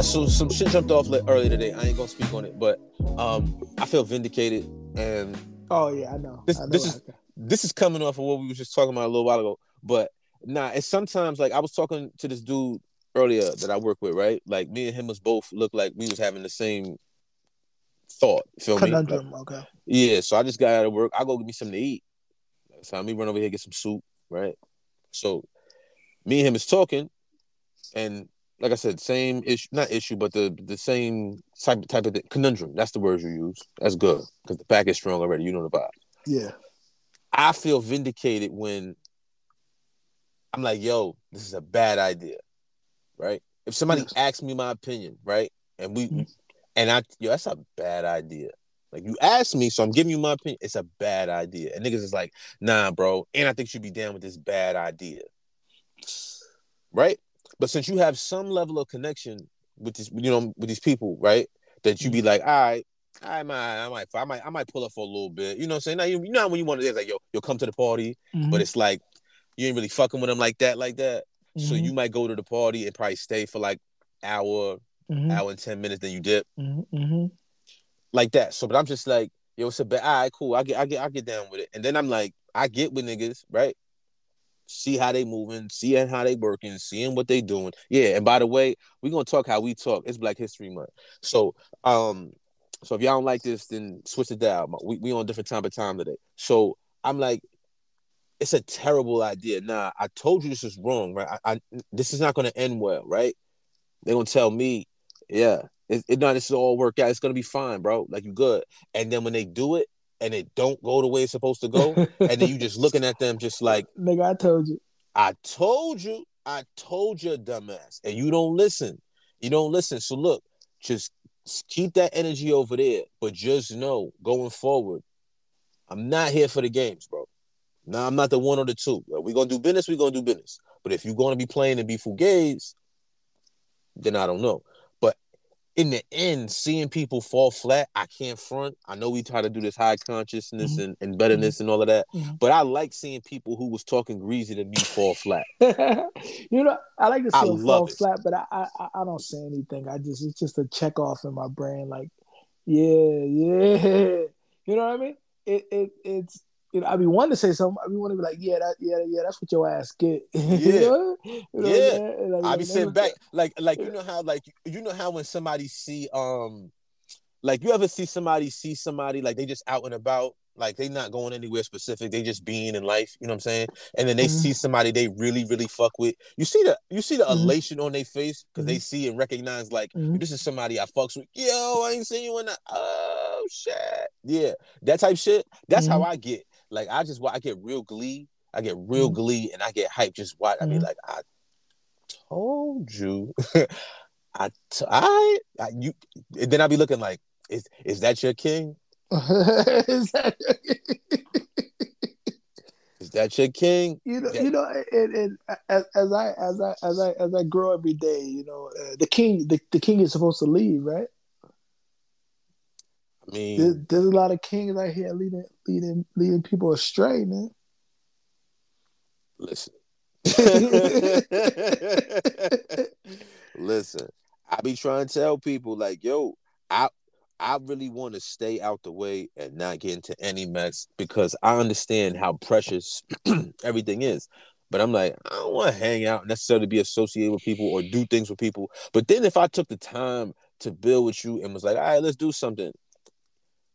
Nah, so some shit jumped off earlier today. I ain't gonna speak on it, but um, I feel vindicated, and oh yeah, I know. This I know this is this is coming off of what we were just talking about a little while ago. But nah, it's sometimes like I was talking to this dude earlier that I work with, right? Like me and him was both look like we was having the same thought. Feel Conundrum, me? Like, okay. Yeah, so I just got out of work. I go get me something to eat. So let me run over here get some soup, right? So me and him is talking, and like I said, same issue, not issue, but the the same type type of conundrum. That's the words you use. That's good because the pack is strong already. You know the vibe. Yeah. I feel vindicated when I'm like, yo, this is a bad idea, right? If somebody yes. asks me my opinion, right, and we, mm-hmm. and I, yo, that's a bad idea. Like you asked me, so I'm giving you my opinion. It's a bad idea, and niggas is like, nah, bro, and I think you be down with this bad idea, right? But since you have some level of connection with this, you know, with these people, right? That you be mm-hmm. like, all right, I might, I might, I might, I might pull up for a little bit. You know what I'm saying? Now you, you know when you want to, like, yo, you'll come to the party, mm-hmm. but it's like you ain't really fucking with them like that, like that. Mm-hmm. So you might go to the party and probably stay for like hour, mm-hmm. hour and ten minutes, then you dip, mm-hmm. Mm-hmm. like that. So, but I'm just like, yo, it's a bit, all right, cool. I get, I get, I get down with it, and then I'm like, I get with niggas, right? See how they moving, seeing how they working, seeing what they doing. Yeah, and by the way, we're gonna talk how we talk. It's Black History Month. So um so if y'all don't like this, then switch it down. We we on different time of time today. So I'm like, it's a terrible idea. Nah, I told you this is wrong, right? I, I this is not gonna end well, right? They're gonna tell me, yeah, it, it not this is all work out. It's gonna be fine, bro. Like you good. And then when they do it, and it don't go the way it's supposed to go, and then you just looking at them just like nigga, I told you. I told you, I told you, dumbass, and you don't listen. You don't listen. So look, just keep that energy over there, but just know going forward, I'm not here for the games, bro. Now I'm not the one or the two. We're gonna do business, we're gonna do business. But if you're gonna be playing and be fugazi, then I don't know in the end, seeing people fall flat, I can't front. I know we try to do this high consciousness mm-hmm. and, and betterness mm-hmm. and all of that, mm-hmm. but I like seeing people who was talking greasy to me fall flat. you know, I like to see them fall it. flat, but I, I I don't say anything. I just it's just a check off in my brain, like, yeah, yeah. You know what I mean? It it it's you know, I be wanting to say something. I be wanting to be like, yeah, that, yeah, yeah, that's what your ass get. Yeah, you know? You know yeah. Like, I be sitting back, like, like you know how, like, you know how when somebody see, um, like, you ever see somebody see somebody like they just out and about, like they not going anywhere specific, they just being in life. You know what I'm saying? And then they mm-hmm. see somebody they really, really fuck with. You see the, you see the mm-hmm. elation on their face because mm-hmm. they see and recognize, like, mm-hmm. this is somebody I fucks with. Yo, I ain't seen you in that. Oh shit, yeah, that type shit. That's how mm-hmm. I get like I just I get real glee. I get real mm-hmm. glee and I get hype just watch. I mean, mm-hmm. like I told you. I, t- I, I, you, and then I'll be looking like, is is that your king? is, that your... is that your king? You know, you know, and, and as, as, I as I as I as I grow every day, you know, uh, the king the, the king is supposed to leave, right? I mean, there's, there's, a lot of kings out here leading, leading, leading people astray, man. Listen, listen. I be trying to tell people like, yo, I, I really want to stay out the way and not get into any mess because I understand how precious everything is. But I'm like, I don't want to hang out necessarily be associated with people or do things with people. But then if I took the time to build with you and was like, all right, let's do something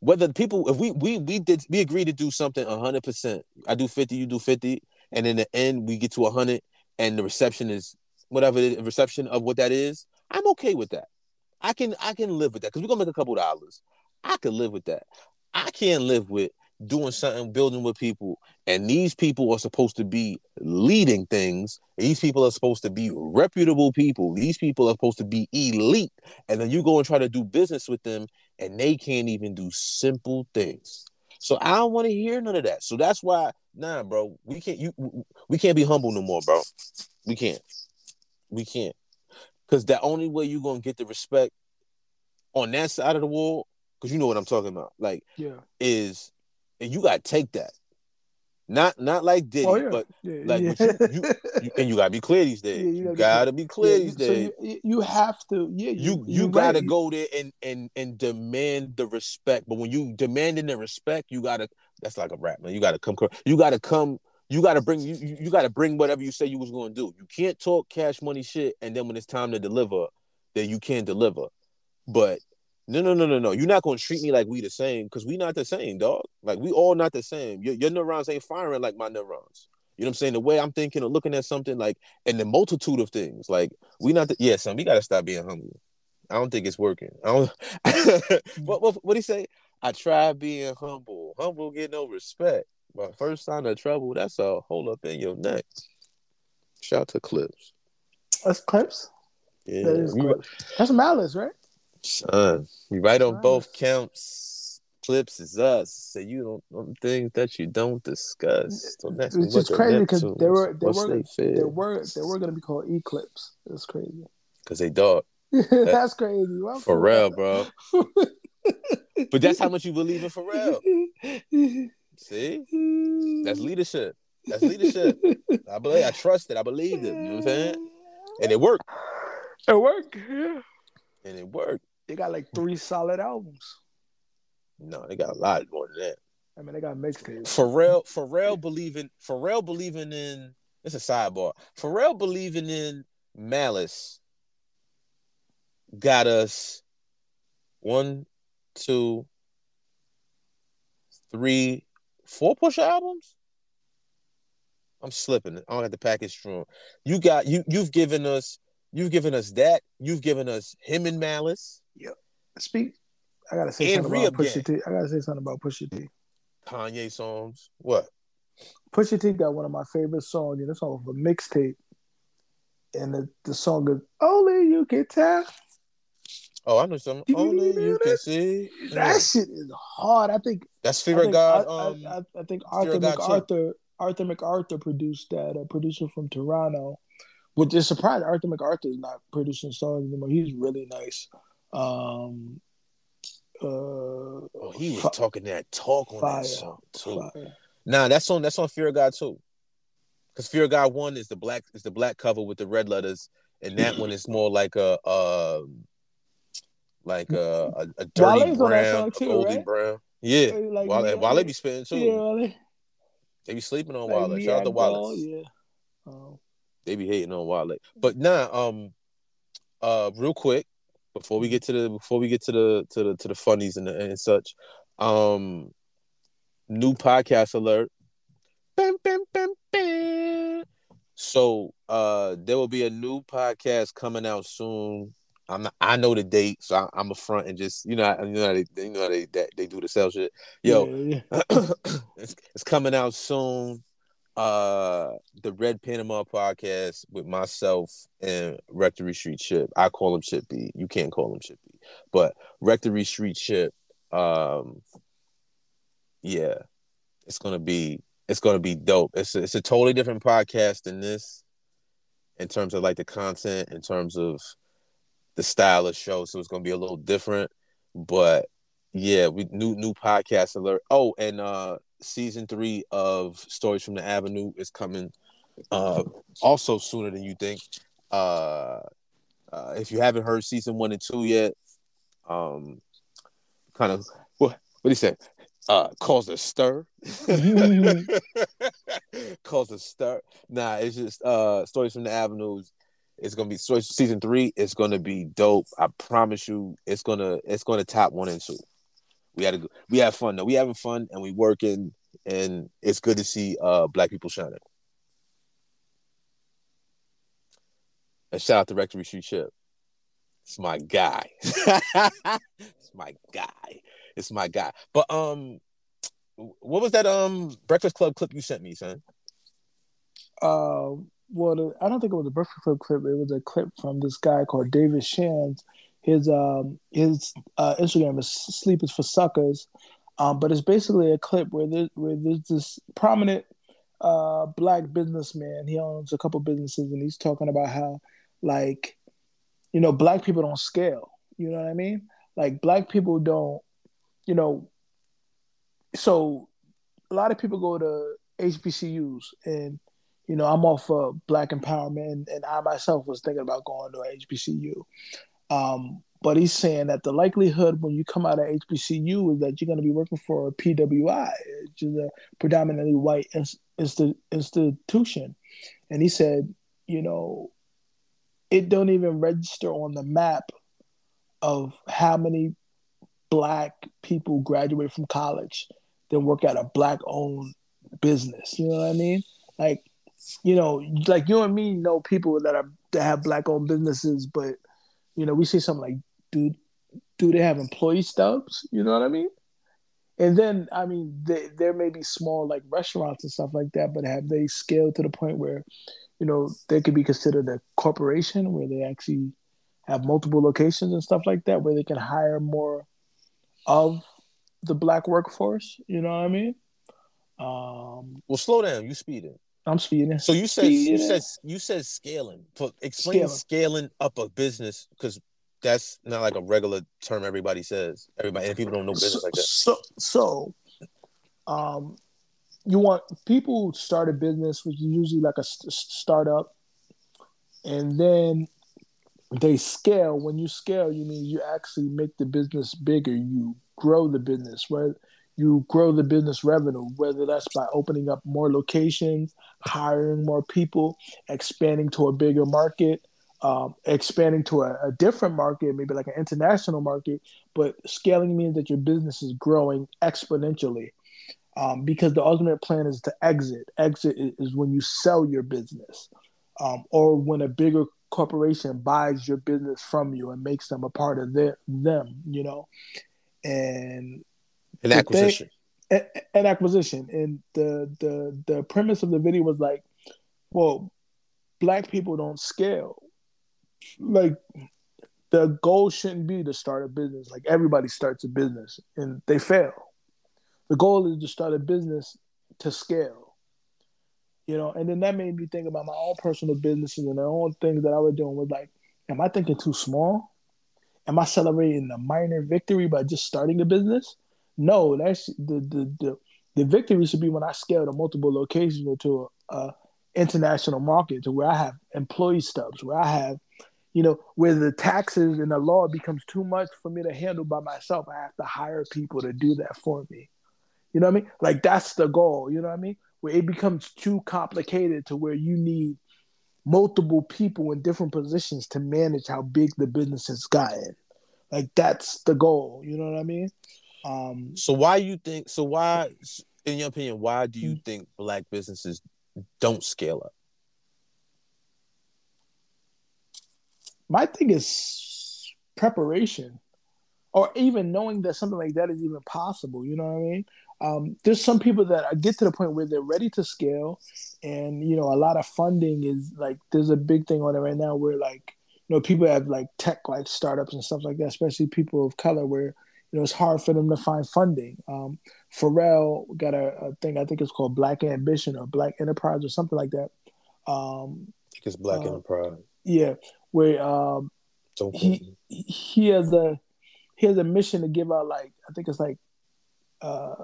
whether people if we we we did we agree to do something 100% i do 50 you do 50 and in the end we get to 100 and the reception is whatever the reception of what that is i'm okay with that i can i can live with that because we're gonna make a couple dollars i can live with that i can't live with doing something, building with people, and these people are supposed to be leading things. These people are supposed to be reputable people. These people are supposed to be elite. And then you go and try to do business with them, and they can't even do simple things. So I don't want to hear none of that. So that's why, nah, bro, we can't you we can't be humble no more, bro. We can't. We can't. Cause the only way you're gonna get the respect on that side of the wall, because you know what I'm talking about, like, yeah, is and you gotta take that. Not not like Diddy, oh, yeah. but yeah, like yeah. You, you, you, and you gotta be clear these days. you, gotta, gotta be clear these days. So you, have to, yeah. You you, gotta right. go there and and and demand the respect. But when you demanding the respect, you gotta. That's like a rap, man. You gotta come. You gotta come. You gotta bring. You you gotta bring whatever you say you was gonna do. You can't talk cash money shit, and then when it's time to deliver, then you can't deliver. But no, no, no, no, no. You're not gonna treat me like we the same because we not the same, dog. Like we all not the same. Your, your neurons ain't firing like my neurons. You know what I'm saying? The way I'm thinking or looking at something, like, and the multitude of things. Like, we not the yeah, son, we gotta stop being humble. I don't think it's working. I don't what what what he say? I try being humble. Humble get no respect. But first sign of trouble, that's a hole up in your neck. Shout to Clipse. That's Clipse. Yeah. That is That's Malice, right? Son, we right on both counts. Clipse is us. Say you don't on things that you don't discuss. So that's it's just crazy because they were they were they, they were they were gonna be called Eclipse. It's crazy. Cause they dog. that's, that's crazy. Well, real, bro. but that's how much you believe in Pharrell. See, that's leadership. That's leadership. I believe. I trust it. I believe it. You know what I'm saying? And it worked. It worked. Yeah. And it worked. They got like three solid albums. No, they got a lot more than that. I mean, they got mixtapes. Pharrell, Pharrell believing, Pharrell believing in. It's a sidebar. Pharrell believing in Malice got us one, two, three, four push albums. I'm slipping. I don't have the package strong. You got you. You've given us. You've given us that. You've given us him and Malice. Yep. Speak. I gotta say and something about Pusha T. I gotta say something about Pusha T. Kanye songs. What? Pusha T got one of my favorite songs, and it's off of a mixtape. And the, the song is Only You Can Tell. Oh, I know something. Only you can see. That yeah. shit is hard. I think that's Fear of God. Um, I, I, I, think Arthur MacArthur. Arthur MacArthur produced that. A producer from Toronto, which is surprising. Arthur MacArthur is not producing songs anymore. He's really nice. Um, uh, oh, he was fi- talking that talk on fire, that song too. Fire. Nah, that's on that's on Fear of God too. Because Fear of God one is the black is the black cover with the red letters, and that one is more like a uh, like a a, a dirty Wale's brown, too, oldie right? brown. Yeah, like Wale, Wale be spitting too. Yeah, Wale. They be sleeping on like Wale. Shout out to Wale. Yeah. Oh. They be hating on Wale. But nah, um, uh, real quick, before we get to the before we get to the to the to the funnies and the, and such, um, new podcast alert. Bam, bam, bam, bam. So, uh, there will be a new podcast coming out soon I'm not, I know the date, so I, am a front and just you know you know they you know they they, they do the sell shit. Yo, yeah, yeah. it's, it's coming out soon. Uh, the Red Panama podcast with myself and Rectory Street Chip. I call him Chip B. You can't call him Chip B, but Rectory Street Chip. Um, yeah, it's gonna be it's gonna be dope. It's a, it's a totally different podcast than this in terms of like the content, in terms of the style of show, so it's gonna be a little different. But yeah, we new new podcast alert. Oh, and uh season three of Stories from the Avenue is coming uh also sooner than you think. Uh, uh if you haven't heard season one and two yet, um kind of what what do you say? Uh cause a stir. cause a stir. Nah, it's just uh Stories from the Avenues it's gonna be season three. It's gonna be dope. I promise you. It's gonna it's gonna top one and two. We had a we have fun though. We having fun and we working and it's good to see uh black people shining. And shout out to Rectory Street Chip. It's my guy. it's my guy. It's my guy. But um, what was that um Breakfast Club clip you sent me, son? Um, well, I don't think it was a Breakfast Club clip. It was a clip from this guy called David Shands. His um his uh, Instagram is Sleep is for Suckers, um, but it's basically a clip where there, where there's this prominent uh black businessman. He owns a couple businesses, and he's talking about how like you know black people don't scale. You know what I mean? Like black people don't, you know. So a lot of people go to HBCUs, and you know, I'm all for black empowerment, and, I myself was thinking about going to HBCU. Um, but he's saying that the likelihood when you come out of HBCU is that you're going to be working for a PWI, which is a predominantly white inst- institution. And he said, you know, it don't even register on the map of how many black people graduate from college then work at a black owned business. You know what I mean? Like, you know, like you and me know people that are that have black owned businesses, but you know, we see something like, dude, do they have employee stubs? You know what I mean? And then, I mean, they, there may be small like restaurants and stuff like that, but have they scaled to the point where, you know, they could be considered a corporation where they actually have multiple locations and stuff like that, where they can hire more of the black workforce. You know what I mean? Um, well, slow down. You speeding. I'm speeding. So you said speeding. you said you said scaling. For explain scaling, scaling up a business because that's not like a regular term everybody says. Everybody and people don't know business so, like that. So so um you want people start a business which is usually like a st- startup and then they scale when you scale you mean you actually make the business bigger you grow the business where you grow the business revenue, whether that's by opening up more locations, hiring more people, expanding to a bigger market, um, expanding to a, a, different market, maybe like an international market. But scaling means that your business is growing exponentially um, because the ultimate plan is to exit. Exit is when you sell your business um, or when a bigger corporation buys your business from you and makes them a part of their, them, you know and an acquisition. Thing, an acquisition, and the the the premise of the video was like, well, black people don't scale. Like the goal shouldn't be to start a business. Like everybody starts a business and they fail. The goal is to start a business to scale. You know, and then that made me think about my own personal businesses and the own things that I was doing was like, am I thinking too small? am I celebrating a minor victory by just starting a business? No, that's the the the, the victory should be when I scale to multiple locations or to a, a international market to where I have employee stubs, where I have, you know, where the taxes and the law becomes too much for me to handle by myself. I have to hire people to do that for me. You know what I mean? Like that's the goal. You know what I mean? Where it becomes too complicated to where you need multiple people in different positions to manage how big the business has gotten. Like that's the goal. You know what I mean? Um, so why do you think? So why, in your opinion, why do you hmm. think black businesses don't scale up? My thing is preparation, or even knowing that something like that is even possible. You know what I mean? um, there's some people that get to the point where they're ready to scale, and you know, a lot of funding is like there's a big thing on it right now where like you know people have like tech like startups and stuff like that, especially people of color, where you know it's hard for them to find funding. Um, Pharrell got a, a thing I think it's called Black Ambition or Black Enterprise or something like that. Um, I think it's Black uh, Enterprise. Yeah, where um, he he has a he has a mission to give out like I think it's like uh,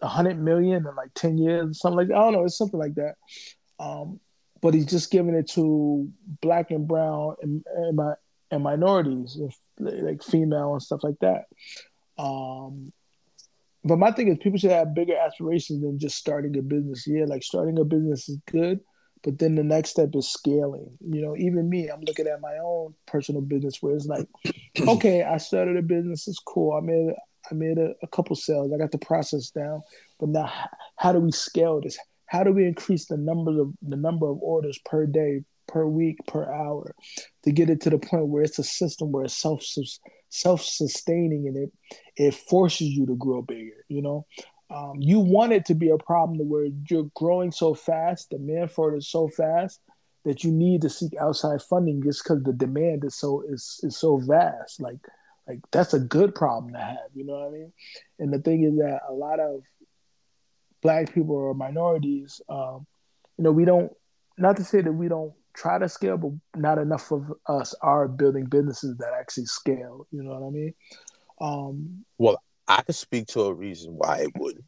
a hundred million in like ten years, or something like that. I don't know, it's something like that. Um, but he's just giving it to black and brown and, and, my, and minorities, like female and stuff like that. Um, but my thing is, people should have bigger aspirations than just starting a business. Yeah, like starting a business is good, but then the next step is scaling. You know, even me, I'm looking at my own personal business where it's like, okay, I started a business, it's cool. I made I made a, a couple sales. I got the process down. But now, how do we scale this? How do we increase the number of the number of orders per day, per week, per hour, to get it to the point where it's a system where it's self self sustaining and it it forces you to grow bigger. You know, um, you want it to be a problem to where you're growing so fast, demand for it is so fast that you need to seek outside funding just because the demand is so is is so vast. Like like that's a good problem to have, you know what I mean? And the thing is that a lot of black people or minorities, um, you know, we don't not to say that we don't try to scale, but not enough of us are building businesses that actually scale. You know what I mean? Um, well, I can speak to a reason why it wouldn't.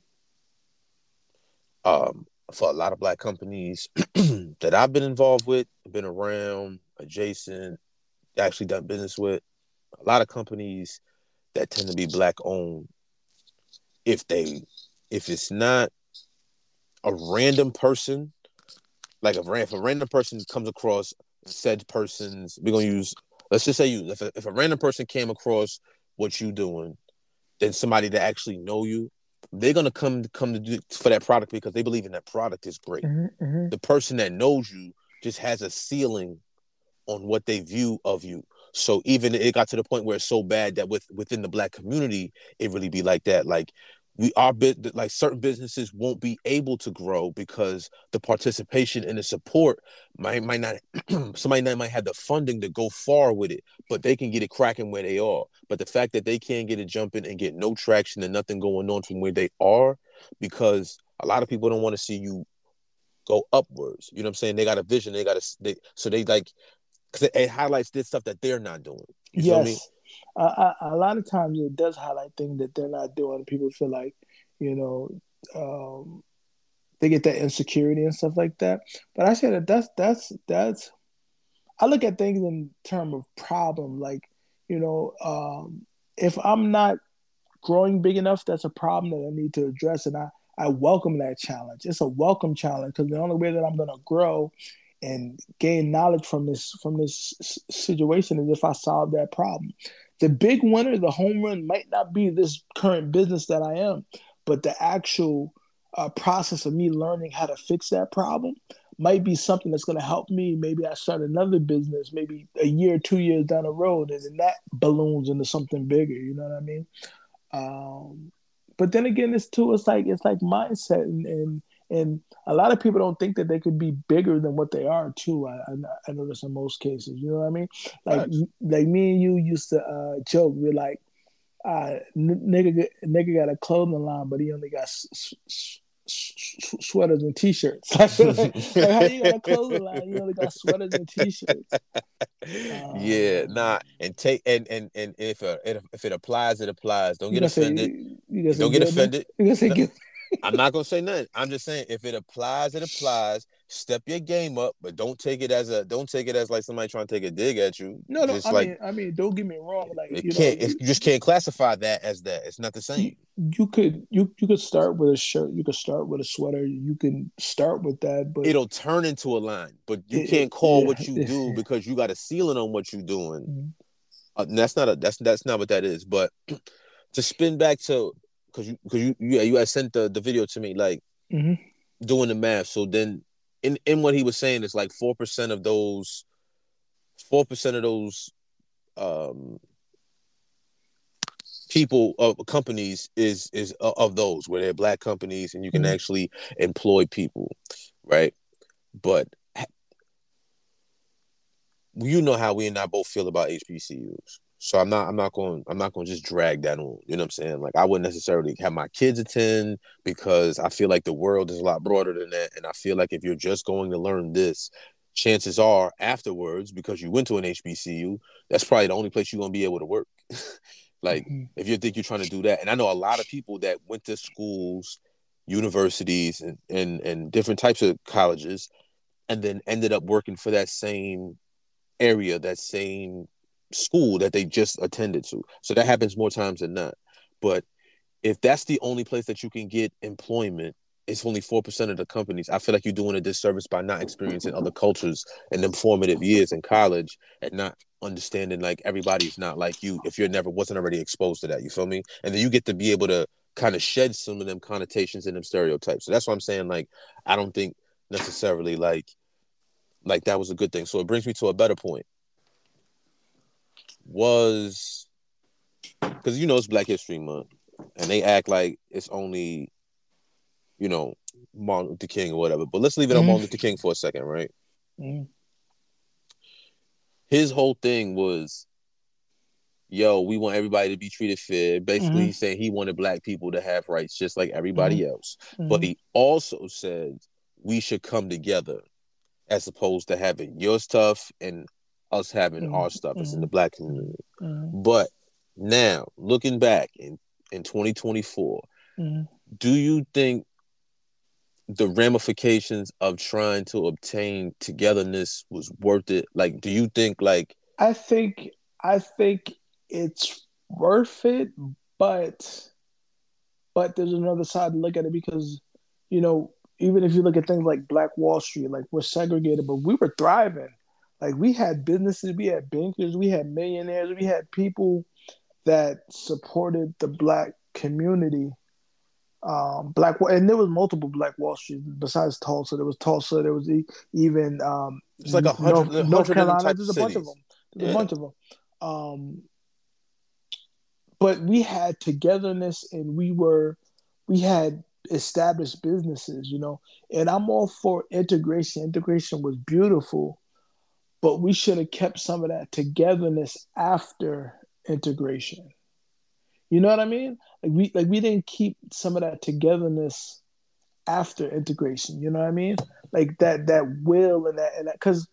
Um, for a lot of black companies that I've been involved with, been around, adjacent, actually done business with, a lot of companies that tend to be black owned. If they, if it's not a random person, like a, if a random person comes across said person's, we're gonna use, let's just say you, if a, if a random person came across what you doing, then somebody that actually know you they're gonna come to come to do for that product because they believe in that product is great. Mm-hmm, mm-hmm. The person that knows you just has a ceiling on what they view of you. So even it got to the point where it's so bad that with within the black community, it really be like that. Like we are bit like certain businesses won't be able to grow because the participation and the support might might not somebody that might have the funding to go far with it, but they can get it cracking where they are. But the fact that they can't get it jumping and get no traction and nothing going on from where they are, because a lot of people don't want to see you go upwards. You know what I'm saying? They got a vision. They got a they, so they like because it, it, highlights this stuff that they're not doing. You yes a, lot of times it does highlight things that they're not doing. People feel like, you know, um, they get that insecurity and stuff like that. But I say that that's that's that's. I look at things in term of problem. Like, you know, um, if I'm not growing big enough, that's a problem that I need to address, and I I welcome that challenge. It's a welcome challenge because the only way that I'm going to grow and gain knowledge from this from this situation is if I solve that problem the big winner, the home run, might not be this current business that I am, but the actual uh, process of me learning how to fix that problem might be something that's going to help me. Maybe I start another business, maybe a year, two years down the road, and then that balloons into something bigger. You know what I mean? Um, but then again, it's too. It's like it's like mindset and, and and a lot of people don't think that they could be bigger than what they are too. I, I, I notice in most cases, you know what I mean? Like like me and you used to uh, joke. We're like, uh, nigga, nigga got a clothing line, but he only got s- s- s- sweaters and t-shirts. like, like, how you got a clothing line? You only got sweaters and t-shirts. Um, yeah, nah, and take and and and if uh, if it applies, it applies. Don't get offended. Say, don't get offended. You gonna say I'm not gonna say nothing. I'm just saying if it applies, it applies. Step your game up, but don't take it as a don't take it as like somebody trying to take a dig at you. No, no. Just I like, mean, I mean, don't get me wrong. Like it you can't. Know, you just can't classify that as that. It's not the same. You, you could you you could start with a shirt. You could start with a sweater. You can start with that, but it'll turn into a line. But you it, can't call yeah, what you do because you got a ceiling on what you're doing. Mm-hmm. Uh, that's not a that's that's not what that is. But to spin back to because you because you yeah you had sent the, the video to me like mm-hmm. doing the math. So then in in what he was saying is like four percent of those four percent of those um people of uh, companies is is uh, of those where they're black companies and you can mm-hmm. actually employ people right but you know how we and I both feel about HBCUs so I'm not I'm not going I'm not going to just drag that on. You know what I'm saying? Like I wouldn't necessarily have my kids attend because I feel like the world is a lot broader than that and I feel like if you're just going to learn this, chances are afterwards because you went to an HBCU, that's probably the only place you're going to be able to work. like mm-hmm. if you think you're trying to do that. And I know a lot of people that went to schools, universities and and, and different types of colleges and then ended up working for that same area, that same school that they just attended to. So that happens more times than not. But if that's the only place that you can get employment, it's only 4% of the companies. I feel like you're doing a disservice by not experiencing other cultures and them formative years in college and not understanding like everybody's not like you if you're never wasn't already exposed to that. You feel me? And then you get to be able to kind of shed some of them connotations and them stereotypes. So that's what I'm saying. Like, I don't think necessarily like like that was a good thing. So it brings me to a better point was because you know it's Black History Month, and they act like it's only, you know, Martin Luther King or whatever. But let's leave it mm-hmm. on Martin Luther King for a second, right? Mm-hmm. His whole thing was, yo, we want everybody to be treated fair. Basically, mm-hmm. saying he wanted black people to have rights just like everybody mm-hmm. else. But mm-hmm. he also said we should come together as opposed to having your stuff and us having mm-hmm. our stuff mm-hmm. in the black community. Mm-hmm. But now, looking back in in 2024, mm-hmm. do you think the ramifications of trying to obtain togetherness was worth it? Like, do you think like I think I think it's worth it, but but there's another side to look at it because you know even if you look at things like Black Wall Street, like we're segregated, but we were thriving. Like we had businesses, we had bankers, we had millionaires, we had people that supported the black community. Um, black and there was multiple Black Wall Street besides Tulsa. There was Tulsa. There was even um, it's like a hundred, North, North Carolina. There's a bunch of them. There's yeah. a bunch of them. Um, but we had togetherness, and we were we had established businesses, you know. And I'm all for integration. Integration was beautiful, but we should have kept some of that togetherness after integration. You know what I mean? Like we like we didn't keep some of that togetherness after integration. You know what I mean? Like that that will and that and that because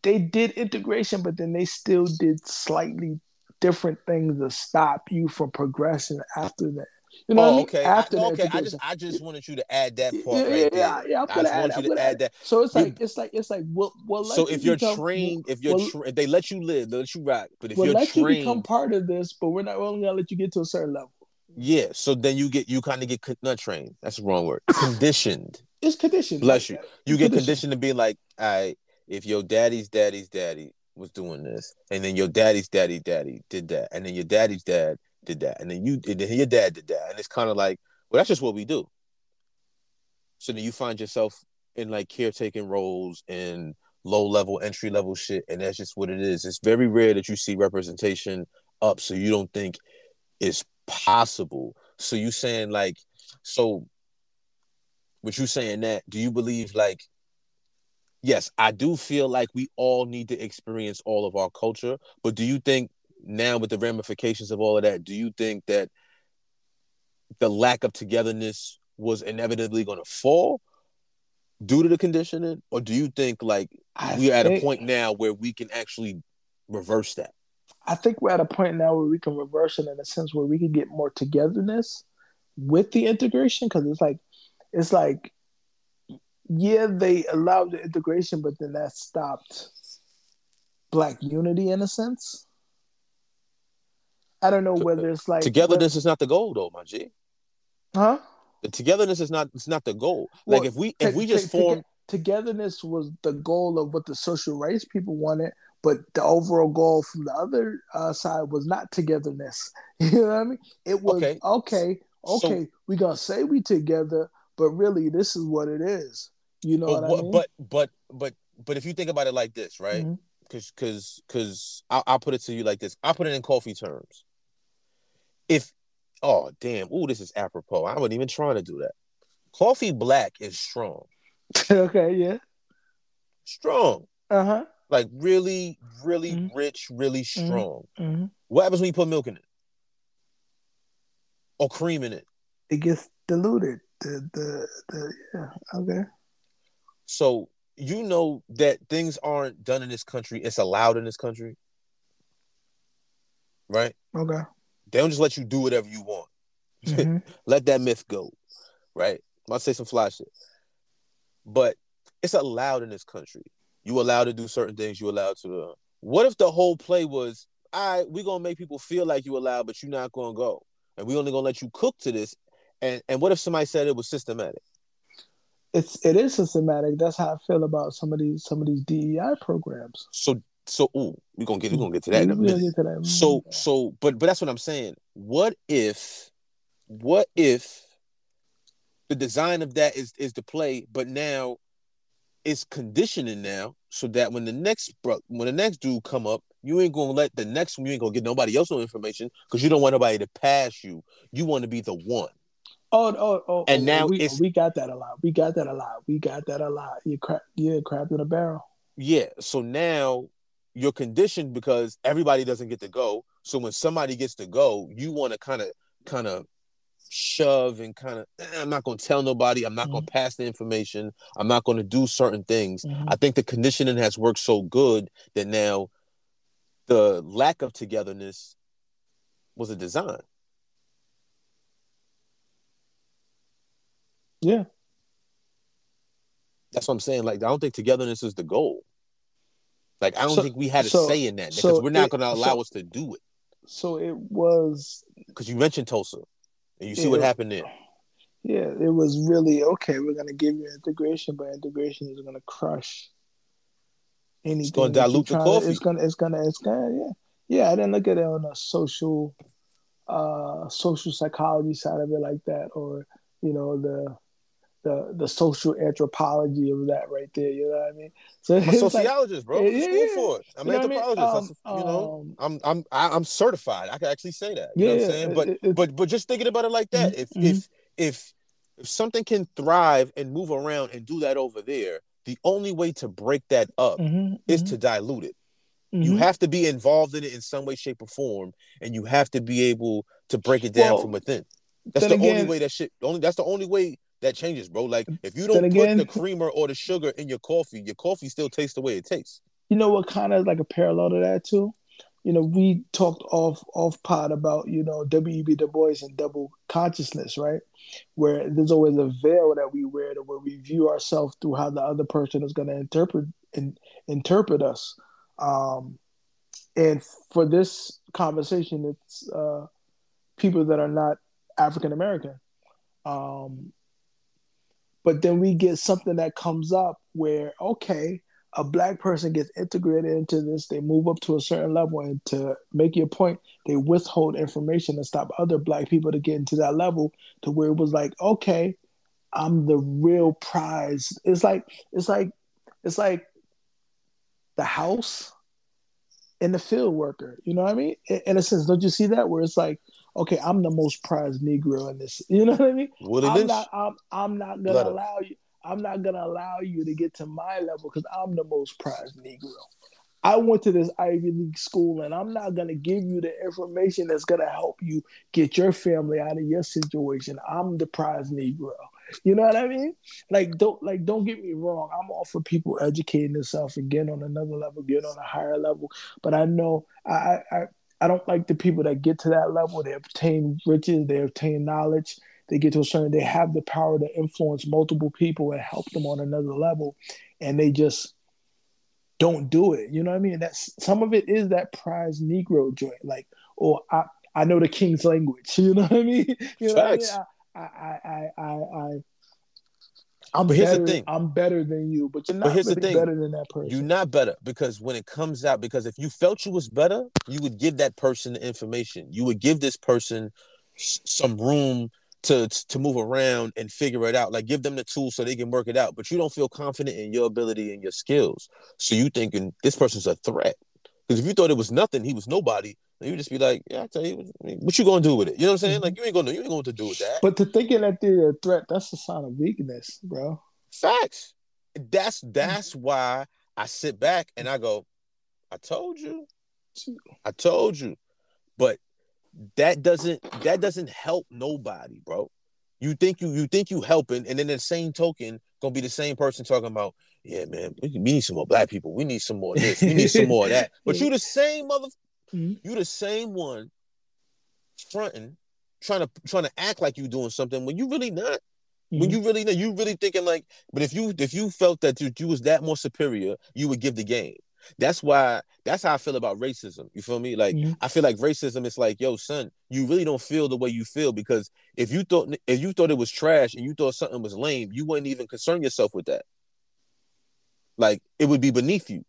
they did integration, but then they still did slightly different things to stop you from progressing after that. You know, oh, okay. After I, okay, I just I just wanted you to add that part yeah, right yeah, there. Yeah, I'm gonna I add, want you to add that. So it's like it's like it's like well, well So if you're become, trained, if you're tra- if they let you live, they let you rock. But if we'll you're let trained, you become part of this, but we're not only gonna let you get to a certain level. Yeah, so then you get you kind of get not trained. That's the wrong word. Conditioned. It's conditioned. Bless you. You get conditioned to be like, all right, if your daddy's daddy's daddy was doing this, and then your daddy's daddy daddy did that, and then your daddy's dad did that, and then you and then your dad did that, and it's kind of like, well, that's just what we do. So then you find yourself in like caretaking roles and low level entry level shit, and that's just what it is. It's very rare that you see representation up, so you don't think it's possible. So you saying like, so, what you saying that? Do you believe like yes, I do feel like we all need to experience all of our culture. But do you think now with the ramifications of all of that, do you think that the lack of togetherness was inevitably going to fall due to the conditioning, or do you think like I we're think, at a point now where we can actually reverse that? I think we're at a point now where we can reverse it in a sense where we can get more togetherness with the integration because it's like it's like yeah they allowed the integration but then that stopped black unity in a sense I don't know whether it's like togetherness is not the goal though, my G. Huh? The togetherness is not it's not the goal. Well, like if we if we just form togetherness was the goal of what the social rights people wanted, but the overall goal from the other uh, side was not togetherness. You know what I mean? It was okay, okay, okay so, we gonna say we together, but really this is what it is. You know but, what I mean? But but but but if you think about it like this, right? Because mm-hmm. because because I'll, I'll put it to you like this. I'll put it in coffee terms if oh damn, oh this is apropos. I wasn't even trying to do that. Coffee black is strong. okay, yeah. Strong. Uh-huh. Like really, really mm-hmm. rich, really mm-hmm. strong. Mm-hmm. What happens when you put milk in it? Or cream in it? It gets diluted. The the the yeah, okay. So you know that things aren't done in this country, it's allowed in this country. Right? Okay. They don't just let you do whatever you want. Mm-hmm. let that myth go, right? I say some fly shit, but it's allowed in this country. You allowed to do certain things. You allowed to. Uh, what if the whole play was, all right, we're gonna make people feel like you allowed, but you're not gonna go, and we only gonna let you cook to this. And and what if somebody said it was systematic? It's it is systematic. That's how I feel about some of these some of these DEI programs. So so ooh, we're gonna get we're gonna get to that in a minute. That. So so but but that's what I'm saying. What if what if the design of that is is the play, but now it's conditioning now so that when the next bro when the next dude come up, you ain't gonna let the next one, you ain't gonna get nobody else no information because you don't want nobody to pass you. You want to be the one. Oh, oh, oh! oh and oh, now we, we got that a lot. We got that a lot. We got that a lot. You crap, yeah, crap in a barrel. Yeah. So now you're conditioned because everybody doesn't get to go. So when somebody gets to go, you want to kind of kind of shove and kind of eh, I'm not going to tell nobody. I'm not mm-hmm. going to pass the information. I'm not going to do certain things. Mm-hmm. I think the conditioning has worked so good that now the lack of togetherness was a design. Yeah. That's what I'm saying. Like I don't think togetherness is the goal. Like I don't so, think we had a so, say in that because so we're not going to allow us to do it. So it was because you mentioned Tulsa, and you see what happened there. Yeah, it was really okay. We're going to give you integration, but integration is going to crush anything. It's going to dilute the coffee. To, it's going to. It's going to. It's going to. Yeah. Yeah, I didn't look at it on a social, uh, social psychology side of it like that, or you know the the the social anthropology of that right there. You know what I mean? So I'm a sociologist, like, bro. Yeah, school for it. I'm an anthropologist. I mean? um, you know, um, I'm I'm I'm certified. I can actually say that. You yeah, know what I'm saying? But it, but but just thinking about it like that, mm-hmm. if if if if something can thrive and move around and do that over there, the only way to break that up mm-hmm. is mm-hmm. to dilute it. Mm-hmm. You have to be involved in it in some way, shape, or form, and you have to be able to break it down well, from within. That's the again, only way that shit. Only that's the only way that changes, bro. Like if you don't again, put the creamer or the sugar in your coffee, your coffee still tastes the way it tastes. You know what kind of like a parallel to that too? You know, we talked off off pod about, you know, W.E.B. Du Bois and double consciousness, right? Where there's always a veil that we wear to where we view ourselves through how the other person is gonna interpret and interpret us. Um and for this conversation, it's uh people that are not African American. Um, but then we get something that comes up where, okay, a black person gets integrated into this, they move up to a certain level, and to make your point, they withhold information to stop other black people to get into that level to where it was like, okay, I'm the real prize. It's like it's like it's like the house and the field worker. You know what I mean? In a sense, don't you see that where it's like, okay, I'm the most prized Negro in this. You know what I mean? What I'm not. I'm, I'm not gonna allow you. I'm not gonna allow you to get to my level because I'm the most prized Negro. I went to this Ivy League school, and I'm not gonna give you the information that's gonna help you get your family out of your situation. I'm the prized Negro. You know what I mean? Like don't like don't get me wrong. I'm all for people educating themselves and getting on another level, getting on a higher level. But I know I I I don't like the people that get to that level. They obtain riches, they obtain knowledge, they get to a certain, they have the power to influence multiple people and help them on another level, and they just don't do it. You know what I mean? That's some of it is that prize Negro joint, like, or I I know the king's language. You know what I mean? You know Facts. I, mean? I, I I I I I'm here's better, the thing. I'm better than you, but you're not but here's really the thing. better than that person. You're not better because when it comes out, because if you felt you was better, you would give that person the information. You would give this person some room to to move around and figure it out. Like give them the tools so they can work it out. But you don't feel confident in your ability and your skills. So you thinking this person's a threat. Because if you thought it was nothing, he was nobody, you just be like, yeah, I tell you, what you gonna do with it? You know what I'm saying? Mm-hmm. Like you ain't gonna, you ain't going to do with that. But to thinking that they're a threat, that's a sign of weakness, bro. Facts. That's that's why I sit back and I go, I told you, I told you, but that doesn't that doesn't help nobody, bro. You think you you think you helping, and then the same token gonna be the same person talking about, yeah, man, we, need some more black people. We need some more this. We need some more of that. But you the same mother Mm-hmm. You the same one fronting, trying to trying to act like you doing something when you really not. Mm-hmm. When you really know, you really thinking like, but if you if you felt that you, you was that more superior, you would give the game. That's why that's how I feel about racism. You feel me? Like mm-hmm. I feel like racism is like, yo, son, you really don't feel the way you feel because if you thought if you thought it was trash and you thought something was lame, you wouldn't even concern yourself with that. Like it would be beneath you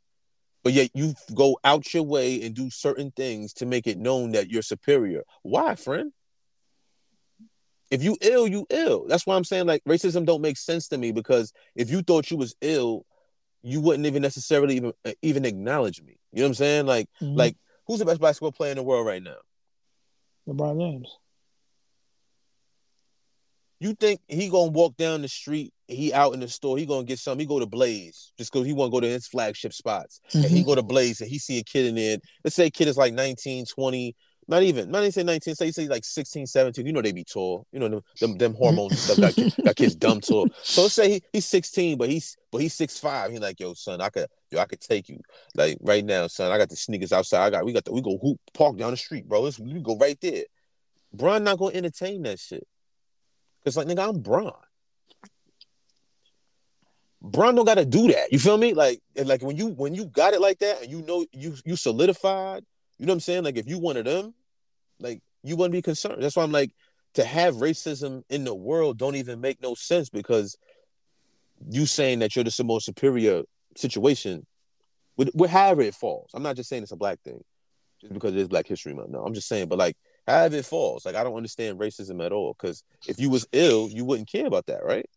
but yet you go out your way and do certain things to make it known that you're superior. Why, friend? If you ill, you ill. That's why I'm saying like racism don't make sense to me because if you thought you was ill, you wouldn't even necessarily even uh, even acknowledge me. You know what I'm saying? Like mm-hmm. like who's the best basketball player in the world right now? LeBron James. You think he gonna walk down the street? He out in the store. He gonna get something. He go to Blaze just because he want to go to his flagship spots. Mm-hmm. And he mm-hmm. go to Blaze and he see a kid in there. Let's say kid is like 19, 20, not even, not even say 19, say, say like 16, 17. You know they be tall. You know them them, them hormones and stuff got, got kids dumb tall. So let's say he, he's 16, but he's but he's six five. He like, yo, son, I could yo, I could take you. Like right now, son. I got the sneakers outside. I got we got the we go hoop park down the street, bro. Let's we go right there. Bron not gonna entertain that shit. Cause like nigga, I'm Bron. Bron don't gotta do that. You feel me? Like, like when you when you got it like that and you know you you solidified, you know what I'm saying? Like if you one of them, like you wouldn't be concerned. That's why I'm like, to have racism in the world don't even make no sense because you saying that you're just the most superior situation with, with however it falls. I'm not just saying it's a black thing just because it is Black History Month. No, I'm just saying, but like however it falls, like I don't understand racism at all. Because if you was ill, you wouldn't care about that, right?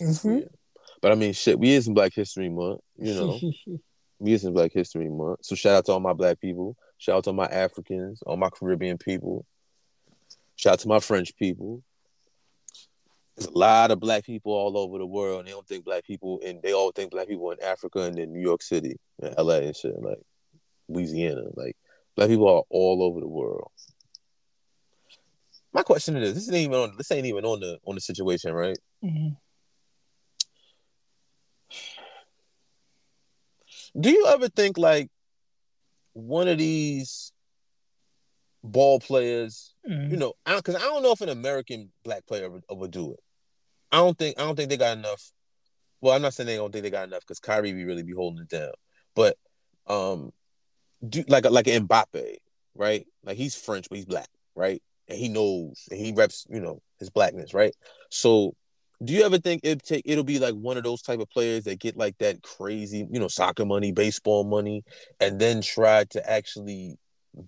Mm-hmm. Yeah. But I mean, shit, we is in Black History Month, you know. we is in Black History Month. So shout out to all my black people. Shout out to my Africans, all my Caribbean people. Shout out to my French people. There's a lot of black people all over the world, and they don't think black people, and they all think black people in Africa and in New York City, and LA and shit, like Louisiana. Like black people are all over the world. My question is: This ain't even on. This ain't even on the on the situation, right? Mm-hmm. Do you ever think like one of these ball players, mm-hmm. you know, because I, I, don't know if an American black player would, would, do it. I don't think I don't think they got enough. Well, I'm not saying they don't think they got enough because Kyrie be really be holding it down. But um, do like like an Mbappe, right? Like he's French, but he's black, right? And he knows and he reps, you know, his blackness, right? So do you ever think it take it'll be like one of those type of players that get like that crazy, you know, soccer money, baseball money, and then try to actually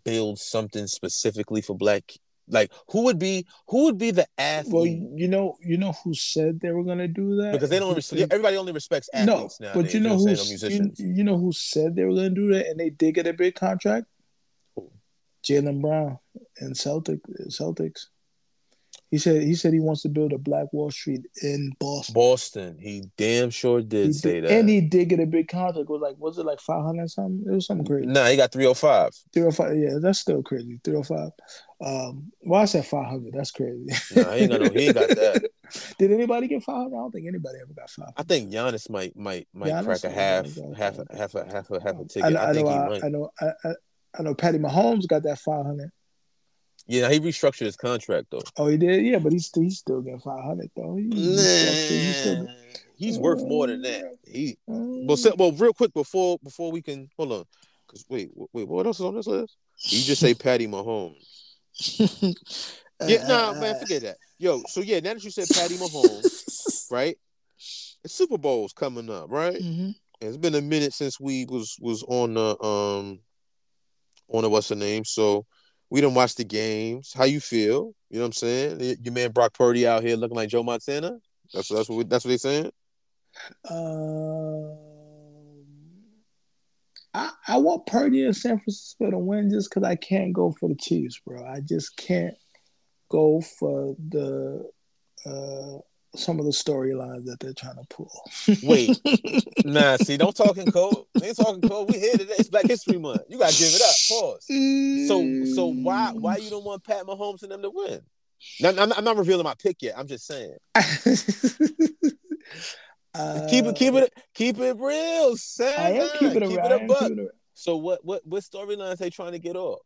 build something specifically for black like who would be who would be the athlete? Well, you know, you know who said they were gonna do that because they don't. Res- everybody only respects athletes no, But you know who you, you, know who said they were gonna do that, and they did get a big contract. Jaylen Brown and Celtic Celtics. He said he said he wants to build a Black Wall Street in Boston. Boston. He damn sure did he say did, that. And he did get a big contract. It was like was it like five hundred something? It was something crazy. Nah, he got three oh five. Three oh five. Yeah, that's still crazy. Three oh five. Um, well, I said five hundred. That's crazy. Nah, he ain't got no. He ain't got that. did anybody get five hundred? I don't think anybody ever got five. I think Giannis might might might Giannis crack a half half a, half a half a half a ticket. I, I, I think know, he I, might. I know. I, I, I know. Patty Mahomes got that five hundred. Yeah, he restructured his contract though. Oh, he did. Yeah, but he's still he's still getting five hundred though. He, he's, still, he's worth more than that. He well, so, well, real quick before before we can hold on, because wait, wait, what else is on this list? You just say Patty Mahomes. yeah, nah, man, forget that. Yo, so yeah, now that you said Patty Mahomes, right? The Super Bowl's coming up, right? Mm-hmm. It's been a minute since we was was on the um on the what's the name, so we don't watch the games. How you feel? You know what I'm saying? Your man Brock Purdy out here looking like Joe Montana. That's that's what we, that's what they saying. Um, I I want Purdy in San Francisco to win just because I can't go for the Chiefs, bro. I just can't go for the uh some of the storylines that they're trying to pull. Wait, nah. See, don't talk in code. ain't talking code. We here today. It's Black History Month. You gotta give it up. Pause. So, so why why you don't want Pat Mahomes and them to win? Now, I'm, I'm not revealing my pick yet. I'm just saying. uh, keep it, keep it, keep it real. Sam. I am keeping it, keep it a buck. So, what, what, what storylines they trying to get off?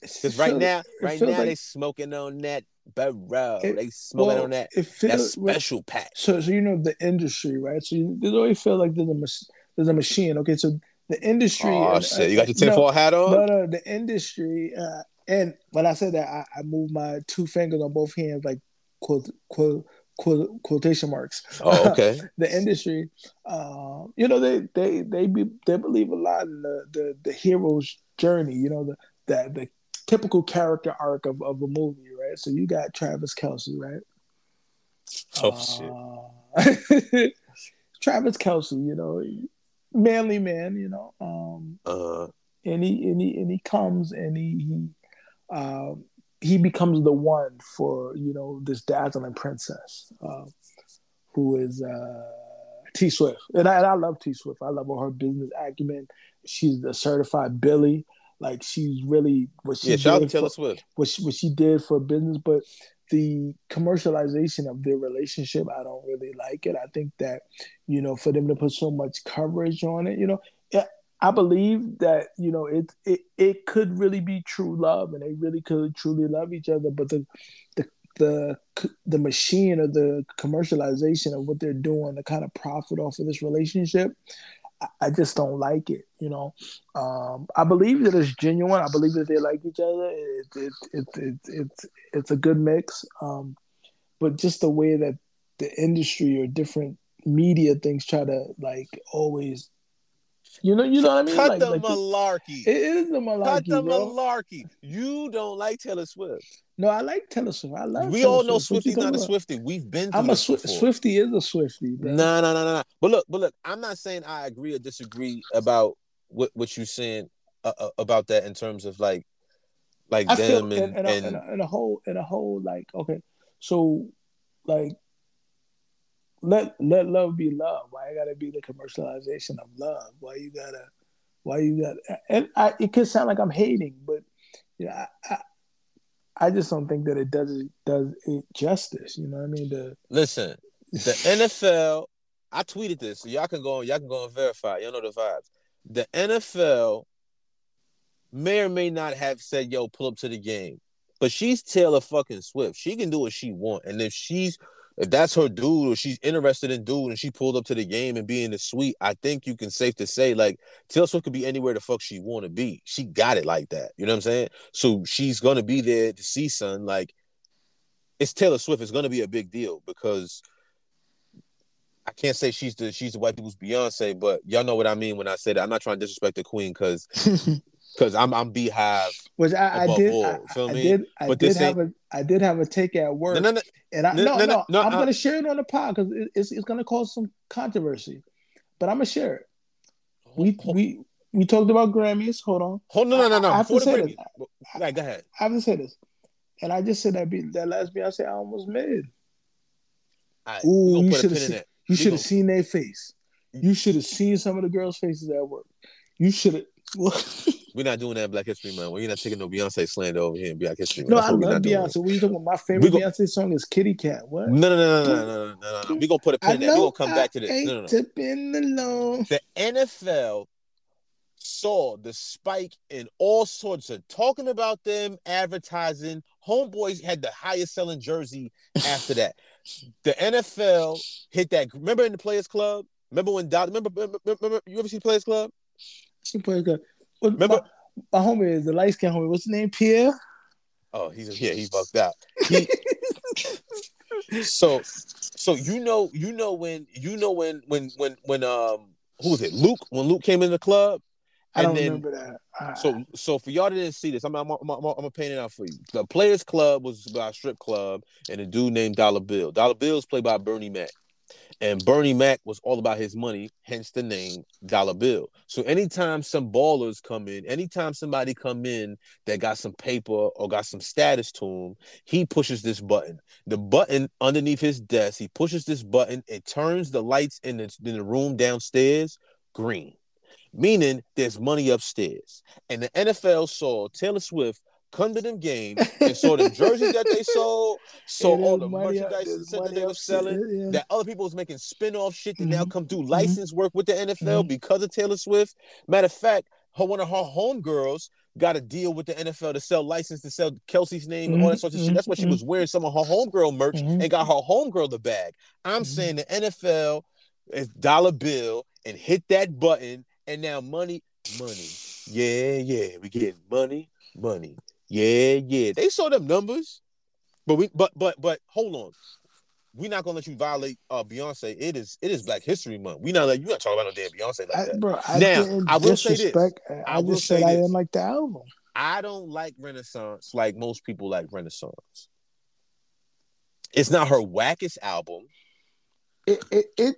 Because right now, right now like, they smoking on that Burrow. It, they smoking well, on that. It feels, that special pack. So, so you know the industry, right? So you, there's always feel like there's a there's a machine. Okay, so the industry. Oh uh, shit! You got your tinfoil no, hat on. No, no, the industry. Uh, and when I said that, I, I moved my two fingers on both hands, like quote quote. Quote, quotation marks. Oh, okay. the industry, uh, you know, they they they be they believe a lot in the the, the hero's journey. You know, the the the typical character arc of, of a movie, right? So you got Travis Kelce, right? Oh uh, shit. Travis Kelce, you know, manly man, you know. Um, uh, and he and he and he comes and he he uh, he becomes the one for you know this dazzling princess, uh, who is uh, T Swift, and I, and I love T Swift. I love all her business acumen. She's the certified Billy. Like she's really what she yeah, shout did Taylor for, Swift. What she, what she did for business, but the commercialization of their relationship, I don't really like it. I think that you know for them to put so much coverage on it, you know, I believe that you know it it it could really be true love, and they really could truly love each other. But the the the the machine or the commercialization of what they're doing to kind of profit off of this relationship. I, just don't like it. You know, um, I believe that it's genuine. I believe that they like each other. It, it, it, it, it's it's a good mix. Um, but just the way that the industry or different media things try to like always you know, you know what I mean? Cut like, the like malarkey. The, it is the malarkey. Cut the bro. malarkey. You don't like Taylor Swift. No, I like Taylor Swift. I love. We Taylor all know Swift. Swifty's not about? a Swifty. We've been. I'm a Sw- Swifty. Is a Swifty. No, no, no, no, no. But look, but look. I'm not saying I agree or disagree about what what you're saying uh, uh, about that in terms of like, like I them feel, and, and, and, and, a, and a whole and a whole like okay, so like let let love be love. Why you gotta be the commercialization of love? Why you gotta why you gotta? and I it could sound like I'm hating, but yeah, I, I, I just don't think that it does does it justice. You know what I mean? The listen, the NFL. I tweeted this, so y'all can go y'all can go and verify. Y'all know the vibes. The NFL may or may not have said, "Yo, pull up to the game," but she's Taylor fucking Swift. She can do what she want, and if she's if that's her dude or she's interested in dude and she pulled up to the game and being the suite, I think you can safe to say like Taylor Swift could be anywhere the fuck she want to be. She got it like that. You know what I'm saying? So she's gonna be there to see son. Like it's Taylor Swift. It's gonna be a big deal because I can't say she's the she's the white people's Beyonce, but y'all know what I mean when I say that. I'm not trying to disrespect the queen because because I'm I'm BeyHive. Which I, I did. I, I, did. I but did have a I did have a take at work. No, no, no, and I no no, no, no I'm uh, gonna share it on the pod because it, it's it's gonna cause some controversy, but I'm gonna share it. We we we talked about Grammys. Hold on. Hold on, no no no. I, have to say this. Right, go ahead. I have to say this, and I just said that be, that last Beyonce album was mid. Right, Ooh, you should have seen. You should have seen their face. You should have seen some of the girls' faces at work. You should have. we're not doing that Black History Month. We're not taking no Beyonce slander over here in Black History Month. No, I love Beyonce. What are you talking about? My favorite go- Beyonce song is Kitty Kat. What? No, no, no, no, no, no, no, no. no. We're gonna put a pin in there. We're gonna come I back to this. No, no, no. To been alone. The NFL saw the spike in all sorts of talking about them, advertising. Homeboys had the highest selling jersey after that. The NFL hit that. Remember in the Players Club? Remember when Dot? Remember, remember, remember, you ever see Players Club? She plays good. Remember, my, my homie is the light skin homie. What's his name? Pierre. Oh, he's yeah, he bucked out. He, so, so you know, you know when you know when when when when um who was it? Luke when Luke came in the club. I don't then, remember that. So, so for y'all that didn't see this, I'm I'm, I'm, I'm, gonna paint it out for you. The Players Club was about a strip club, and a dude named Dollar Bill. Dollar Bill is played by Bernie Mac. And Bernie Mac was all about his money, hence the name Dollar Bill. So anytime some ballers come in, anytime somebody come in that got some paper or got some status to him, he pushes this button. The button underneath his desk, he pushes this button, it turns the lights in the, in the room downstairs green, meaning there's money upstairs. And the NFL saw Taylor Swift come to them games and saw the jerseys that they sold, saw all the merchandise that they were selling, yeah. that other people was making spin-off shit that mm-hmm. now come do mm-hmm. license mm-hmm. work with the NFL mm-hmm. because of Taylor Swift. Matter of fact, her one of her homegirls got a deal with the NFL to sell license to sell Kelce's name and all that mm-hmm. of shit. That's why she was mm-hmm. wearing some of her homegirl merch and got her homegirl the bag. I'm saying the NFL is dollar bill and hit that button and now money, money. Yeah, yeah, we getting money, money. Yeah, yeah. They saw them numbers. But we but but but hold on. We're not gonna let you violate uh Beyonce. It is it is Black History Month. We not let you not talk about no damn Beyonce like that. I, bro, I now I will say this. I, I will say I didn't like the album. I don't like Renaissance like most people like Renaissance. It's not her wackest album. It it, it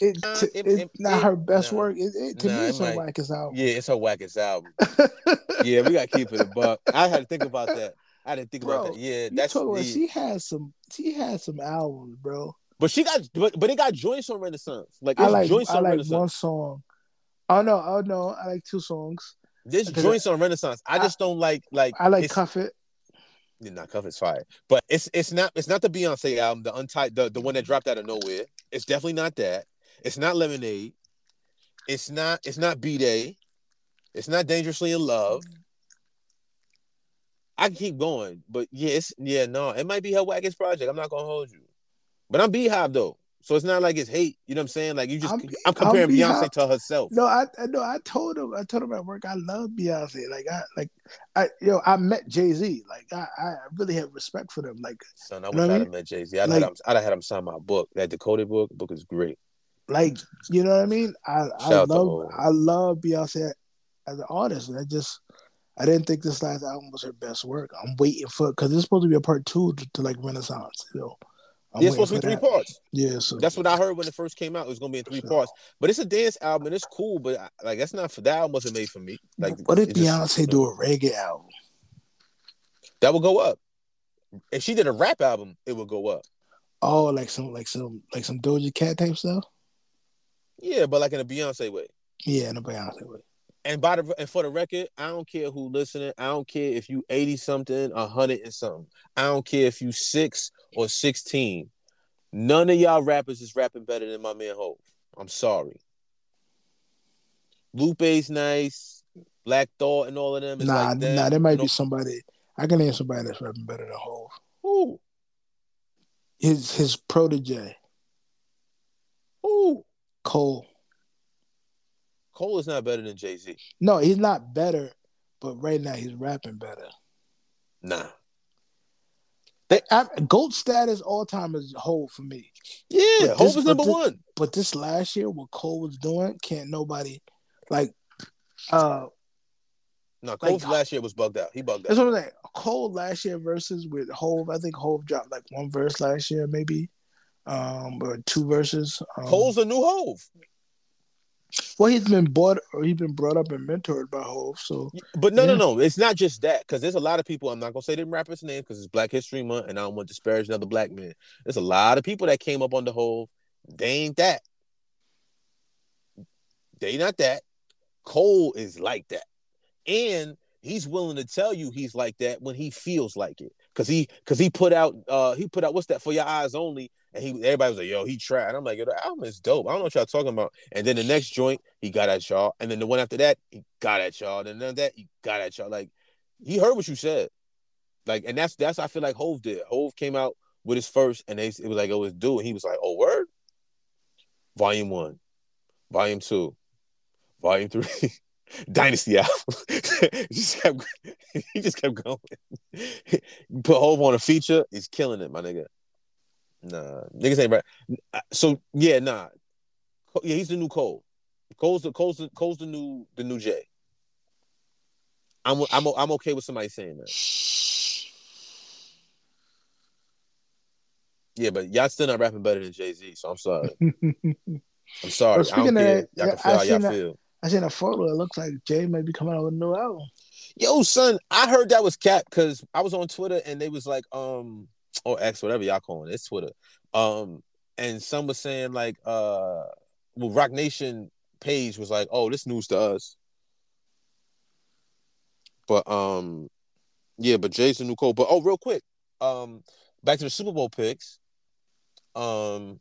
it, uh, it, it's it, not her best work. It, to nah, me, it's her wackest album. Yeah, it's her wackest album. yeah, we got to keep it a buck. I had to think about that. I didn't think bro, about that. Yeah, that's the, she has some. She has some albums, bro. But she got, but but it got joints on Renaissance. Like I like, joints I on like Renaissance. one song. Oh no, oh no, I like two songs. There's joints on Renaissance. I, I just don't like like. I like Cuff It. Not Cuff It's fire, but it's it's not it's not the Beyonce album, the untied the the one that dropped out of nowhere. It's definitely not that. It's not Lemonade. It's not. It's not B'Day. It's not Dangerously in Love. I can keep going, but yeah, yeah, no, it might be her wackest project. I'm not gonna hold you, but I'm BeyHive though. So it's not like it's hate. You know what I'm saying? Like you just, I'm, I'm comparing I'm Beyonce to herself. No, I no, I told him, I told him at work, I love Beyonce. Like I, like I, yo, I met Jay Z. Like I, I really have respect for them. Like, son, I wish I'd have met Jay Z. I'd, like, I'd have had him sign my book. That Decoded book, book is great. Like, you know what I mean? I, I love, I love Beyonce as an artist. And I just, I didn't think this last album was her best work. I'm waiting for because it's supposed to be a part two to, to like Renaissance. You know. I'm it's supposed to be three that. parts. Yeah, so that's what I heard when it first came out. It was gonna be in three sure. parts, but it's a dance album and it's cool. But like, that's not for that album wasn't made for me. Like, what if Beyonce just, do a reggae album? That would go up. If she did a rap album, it would go up. Oh, like some, like some, like some Doja Cat type stuff. Yeah, but like in a Beyonce way. Yeah, in a Beyonce way. And by the and for the record, I don't care who listening. I don't care if you eighty something, hundred and something. I don't care if you six or sixteen. None of y'all rappers is rapping better than my man Hove. I'm sorry. Lupe's nice, Black Thought, and all of them. nah, like nah, there might be somebody. I can name somebody that's rapping better than Hove. Who? His his protege. Who? Cole. Cole is not better than Jay Z. No, he's not better, but right now he's rapping better. Nah. They, I, gold status all time is Hove for me. Yeah, Hove is number this, one. But this last year, what Cole was doing, can't nobody like. uh No, Cole's like, last year was bugged out. He bugged out. That's what I'm saying. Cole last year versus with Hove, I think Hove dropped like one verse last year, maybe, um, or two verses. Um, Cole's a new Hove. Well, he's been bought or he's been brought up and mentored by Hove. So, but no, yeah. no, no, it's not just that because there's a lot of people. I'm not gonna say them rappers' names because it's Black History Month, and I don't want to disparage another black man. There's a lot of people that came up on the Hove. They ain't that. They not that. Cole is like that, and he's willing to tell you he's like that when he feels like it. Cause he, cause he put out, uh, he put out what's that for your eyes only, and he everybody was like, "Yo, he tried." I'm like, "Yo, the album is dope." I don't know what y'all talking about. And then the next joint, he got at y'all, and then the one after that, he got at y'all, and then that he got at y'all. Like he heard what you said, like, and that's that's I feel like Hove did. Hove came out with his first, and they it was like, "Oh, it's due," and he was like, "Oh, word." Volume one, volume two, volume three. Dynasty album. he just kept going. Put Hove on a feature, he's killing it, my nigga. Nah, niggas ain't right. So yeah, nah. Yeah, he's the new Cole. Cole's the Cole's the, Cole's the new the new Jay. I'm I'm I'm okay with somebody saying that. Yeah, but y'all still not rapping better than Jay Z, so I'm sorry. I'm sorry. I don't care. Y'all can feel how y'all feel. I seen a photo. It looks like Jay may be coming out with a new album. Yo, son, I heard that was cap because I was on Twitter and they was like, um, or X, whatever y'all calling it. It's Twitter. Um, and some was saying like, uh, well, Roc Nation page was like, oh, this news to us. But um, yeah, but Jason new Cole. But oh, real quick, um, back to the Super Bowl picks. Um,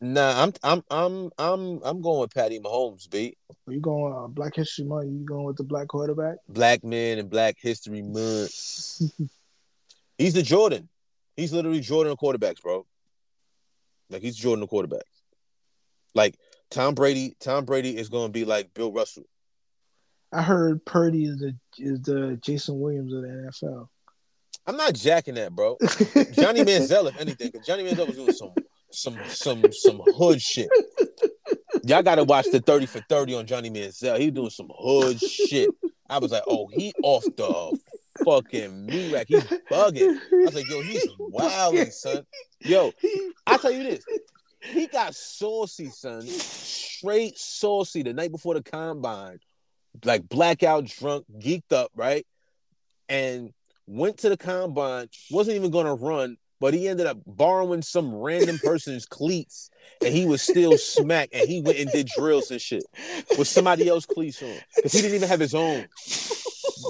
nah, I'm I'm I'm I'm I'm going with Patty Mahomes, beat. Are you going uh, Black History Month? You going with the black quarterback? Black men and Black History Month. He's the Jordan. He's literally Jordan of quarterbacks, bro. Like he's Jordan of quarterbacks. Like Tom Brady, Tom Brady is going to be like Bill Russell. I heard Purdy is the is the Jason Williams of the NFL. I'm not jacking that, bro. Johnny Manziel, if anything, because Johnny Manziel was doing some some some some hood shit. Y'all got to watch the 30 for 30 on Johnny Manziel. He doing some hood shit. I was like, oh, he off the fucking me rack. He's bugging. I was like, yo, he's wilding, son. Yo, I tell you this. He got saucy, son. Straight saucy the night before the combine. Like blackout drunk, geeked up, right? And went to the combine, wasn't even gonna run, but he ended up borrowing some random person's cleats and he was still smack and he went and did drills and shit with somebody else's cleats on because he didn't even have his own.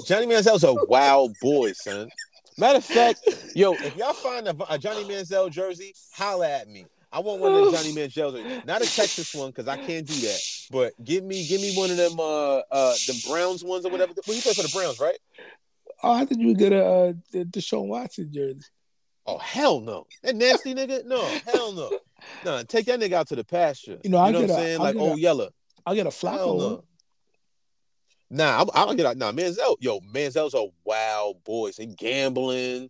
Johnny Manziel's a wild boy, son. Matter of fact, yo, if y'all find a, a Johnny Manziel jersey, holla at me. I want one of the Johnny Manziel jerseys. Not a Texas one because I can't do that. But give me, give me one of them, uh, uh, the Browns ones or whatever. Well, you play for the Browns, right? Oh, I thought you would get a uh, Deshaun Watson jersey. Oh hell no! That nasty nigga? No, hell no. No, take that nigga out to the pasture. You know, I you know what I'm saying? Like old Yeller. I'll get a Flacco. No. Nah, i will get out. Nah, Manziel, yo, Manziel's a wild boy. He gambling,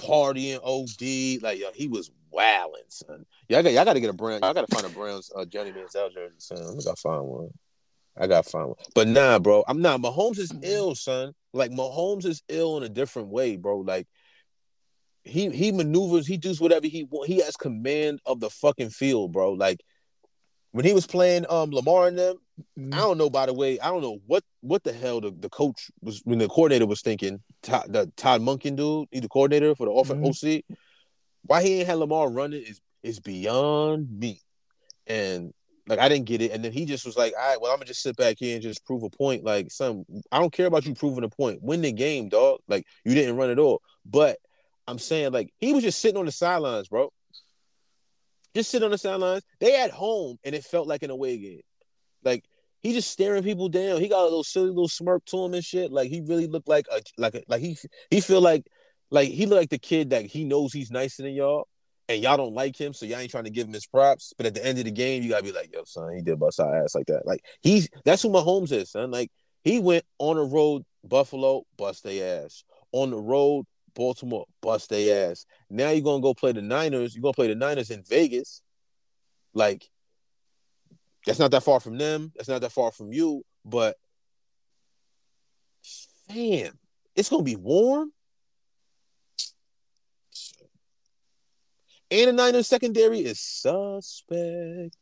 partying, OD. Like, yo, he was wilding, son. Y'all got, y'all got to get a brand. I got to find a Browns uh, Johnny Manziel jersey, son. I gotta find one. I gotta find one. But nah, bro, I'm not. Mahomes is mm-hmm. ill, son. Like Mahomes is ill in a different way, bro. Like he he maneuvers, he does whatever he want. He has command of the fucking field, bro. Like when he was playing um Lamar and them, mm-hmm. I don't know. By the way, I don't know what what the hell the, the coach was when the coordinator was thinking. Todd, the Todd Monken dude, he's the coordinator for the offense mm-hmm. OC. Why he ain't had Lamar running is is beyond me. And like I didn't get it. And then he just was like, all right, well, I'm gonna just sit back here and just prove a point. Like, some I don't care about you proving a point. Win the game, dog. Like you didn't run at all. But I'm saying, like, he was just sitting on the sidelines, bro. Just sit on the sidelines. They at home and it felt like an away game. Like he just staring people down. He got a little silly little smirk to him and shit. Like he really looked like a like a, like he he feel like like he looked like the kid that he knows he's nicer than y'all, and y'all don't like him, so y'all ain't trying to give him his props. But at the end of the game, you gotta be like, yo, son, he did bust our ass like that. Like he's that's who Mahomes is, son. Like he went on the road, Buffalo, bust their ass. On the road, Baltimore, bust their ass. Now you're gonna go play the Niners. You're gonna play the Niners in Vegas. Like, that's not that far from them. That's not that far from you. But damn, it's gonna be warm. And the Niners secondary is suspect.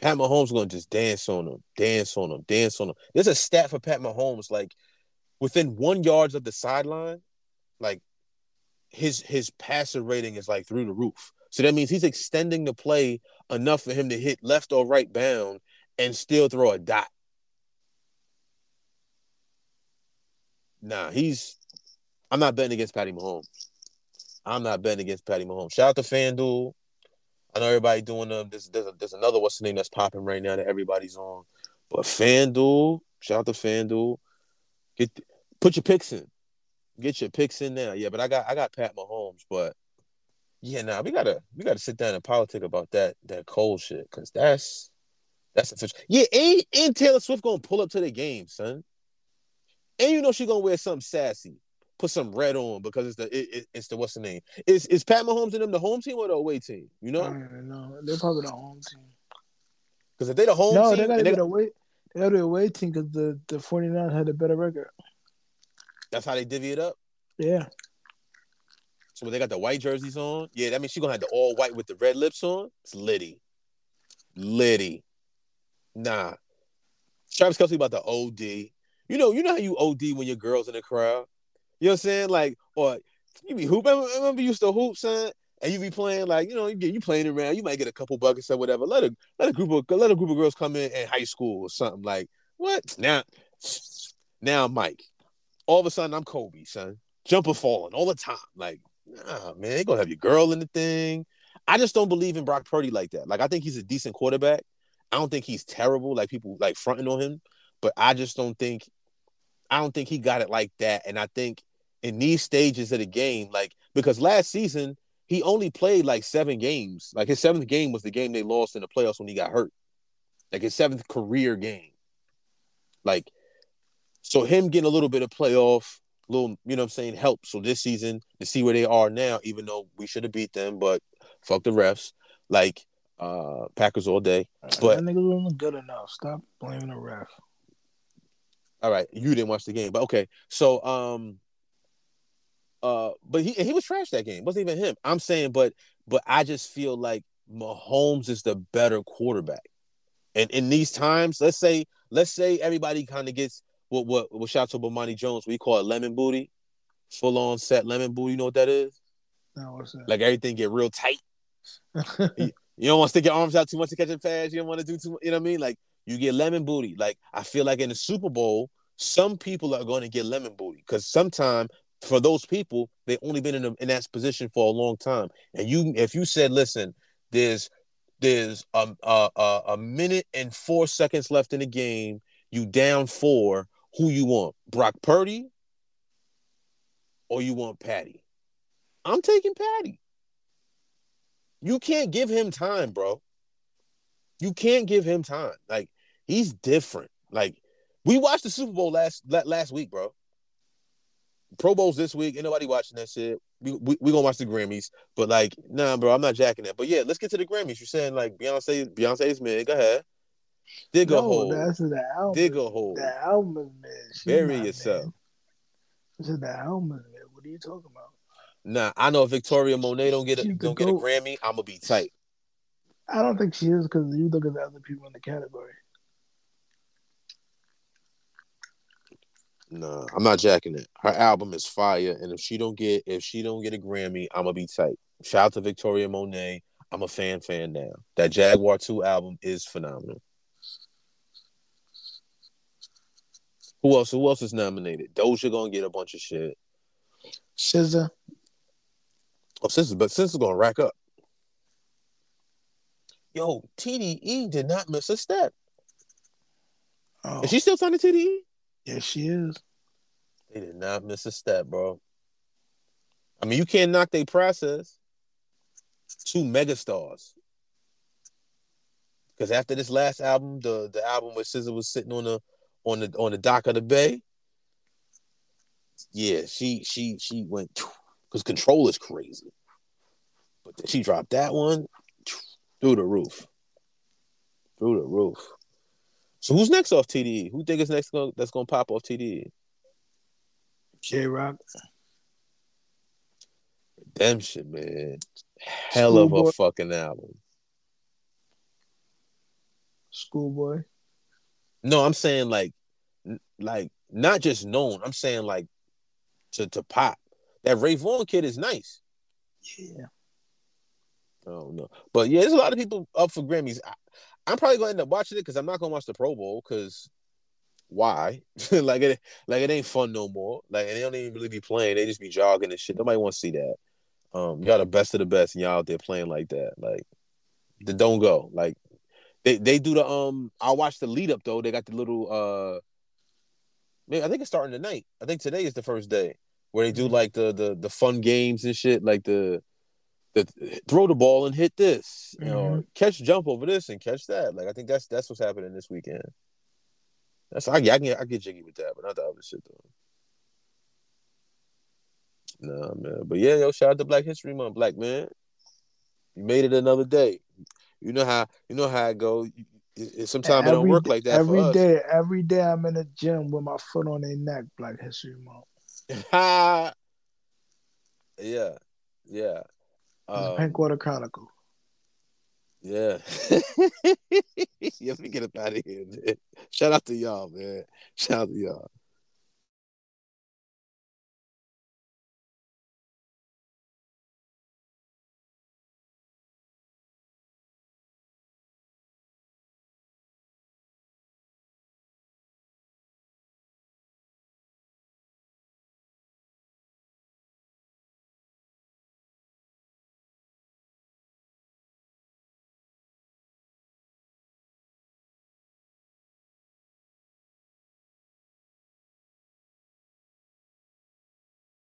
Pat Mahomes gonna just dance on them, dance on them, dance on them. There's a stat for Pat Mahomes, like within one yards of the sideline, like his his passer rating is like through the roof. So that means he's extending the play enough for him to hit left or right bound and still throw a dot. Nah, he's. I'm not betting against Patty Mahomes. I'm not betting against Patty Mahomes. Shout out to FanDuel. I know everybody doing them. There's, there's, there's another what's the name that's popping right now that everybody's on. But FanDuel, shout out to FanDuel. Get Put your picks in. Get your picks in now. Yeah, but I got I got Pat Mahomes, but yeah, now nah, we gotta we gotta sit down and politic about that that cold shit because that's that's official. Yeah, and, and Taylor Swift gonna pull up to the game, son. And you know she gonna wear something sassy, put some red on because it's the it, it, it's the what's the name? Is is Pat Mahomes and them the home team or the away team? You know? No, they're probably the home team. Because if they the home no, team, they gotta be the away. They gotta be the away team because the the 49 had a better record. That's how they divvy it up. Yeah. So when they got the white jerseys on, yeah, that means she's gonna have the all white with the red lips on. It's Liddy. Liddy. Nah. Travis Kelce about the OD. You know, you know how you OD when your girl's in the crowd. You know what I'm saying? Like, or you be hooping. I remember you used to hoop, son, and you be playing like, you know, you get you playing around. You might get a couple buckets or whatever. Let a let a group of let a group of girls come in in high school or something like what? Now, now, Mike, all of a sudden I'm Kobe, son. Jumper falling all the time. Like, nah, man, they gonna have your girl in the thing. I just don't believe in Brock Purdy like that. Like, I think he's a decent quarterback. I don't think he's terrible, like people like fronting on him, but I just don't think I don't think he got it like that. And I think in these stages of the game, like because last season he only played like seven games. Like his seventh game was the game they lost in the playoffs when he got hurt. Like his seventh career game. Like so him getting a little bit of playoff, little, you know what I'm saying, help. So this season to see where they are now, even though we should have beat them, but fuck the refs. Like uh Packers all day. But that nigga wasn't good enough. Stop blaming the ref. All right, you didn't watch the game, but okay. So um uh but he he was trash that game. It wasn't even him. I'm saying, but but I just feel like Mahomes is the better quarterback. And in these times, let's say let's say everybody kind of gets what what what shout to Bomani Jones, we call it lemon booty, full on set lemon booty. You know what that is? No, what's that? Like everything get real tight. you, you, don't want to stick your arms out too much to catch a pass. You don't want to do too. Much you know what I mean? Like you get lemon booty. Like I feel like in the Super Bowl, some people are going to get lemon booty because sometimes for those people they only been in, a, in that position for a long time. And you, if you said, listen, there's there's a, a, a minute and four seconds left in the game. You down four who you want, Brock Purdy or you want Patty? I'm taking Patty. You can't give him time, bro. You can't give him time. Like he's different. Like we watched the Super Bowl last last week, bro. Pro Bowls this week. Ain't nobody watching that shit. We, we, we gonna watch the Grammys, but like, nah, bro, I'm not jacking that. But yeah, let's get to the Grammys. You're saying like Beyonce, Beyonce's man. Go ahead. Dig no, a hole. That's the album. Dig a hole. The album, man. Bury yourself. Man. This is the album, man. What are you talking about? Nah, I know Victoria Monet don't get a don't get a Grammy, I'm gonna be tight. I don't think she is because you look at the other people in the category. No, I'm not jacking it. Her album is fire, and if she don't get if she don't get a Grammy, I'm gonna be tight. Shout out to Victoria Monet. I'm a fan fan now. That Jaguar 2 album is phenomenal. Who else? Who else is nominated? Doja gonna get a bunch of shit. SZA. Oh, SZA, but SZA's gonna rack up. Yo, TDE did not miss a step. Oh. Is she oh. still signed to TDE? Yes, she is. They did not miss a step, bro. I mean, you can't knock their process. Two megastars. Because after this last album, the the album where SZA was sitting on the on the on the dock of the bay, yeah, she she she went because control is crazy. But she dropped that one through the roof. Through the roof. So who's next off TDE? Who think is next gonna, that's gonna pop off TDE? Jay Rock. Redemption, man. Hell of a fucking album. Schoolboy. No, I'm saying like, like not just known. I'm saying like to to pop. That Ray Vaughn kid is nice. Yeah. I don't know, but yeah, there's a lot of people up for Grammys. I, am probably gonna end up watching it because I'm not gonna watch the Pro Bowl because why? like it, like it ain't fun no more. Like they don't even really be playing; they just be jogging and shit. Nobody want to see that. Um, y'all the best of the best, and y'all out there playing like that. Like, the don't go. Like, they they do the um. I watched the lead up though. They got the little uh. Man, I think it's starting tonight. I think today is the first day where they do mm-hmm. like the the the fun games and shit, like the the throw the ball and hit this, you know, mm-hmm. catch jump over this and catch that. Like I think that's that's what's happening this weekend. That's I, I can I get jiggy with that, but not the other shit though. Nah, man. But yeah, yo, shout out to Black History Month, black man. You made it another day. You know how you know how it go. Sometimes it don't work like that. Every day, every day I'm in the gym with my foot on their neck. Black History Month. yeah, yeah. Um, Pinkwater Chronicle. Yeah. yeah, let me get up out of here, man. Shout out to y'all, man. Shout out to y'all.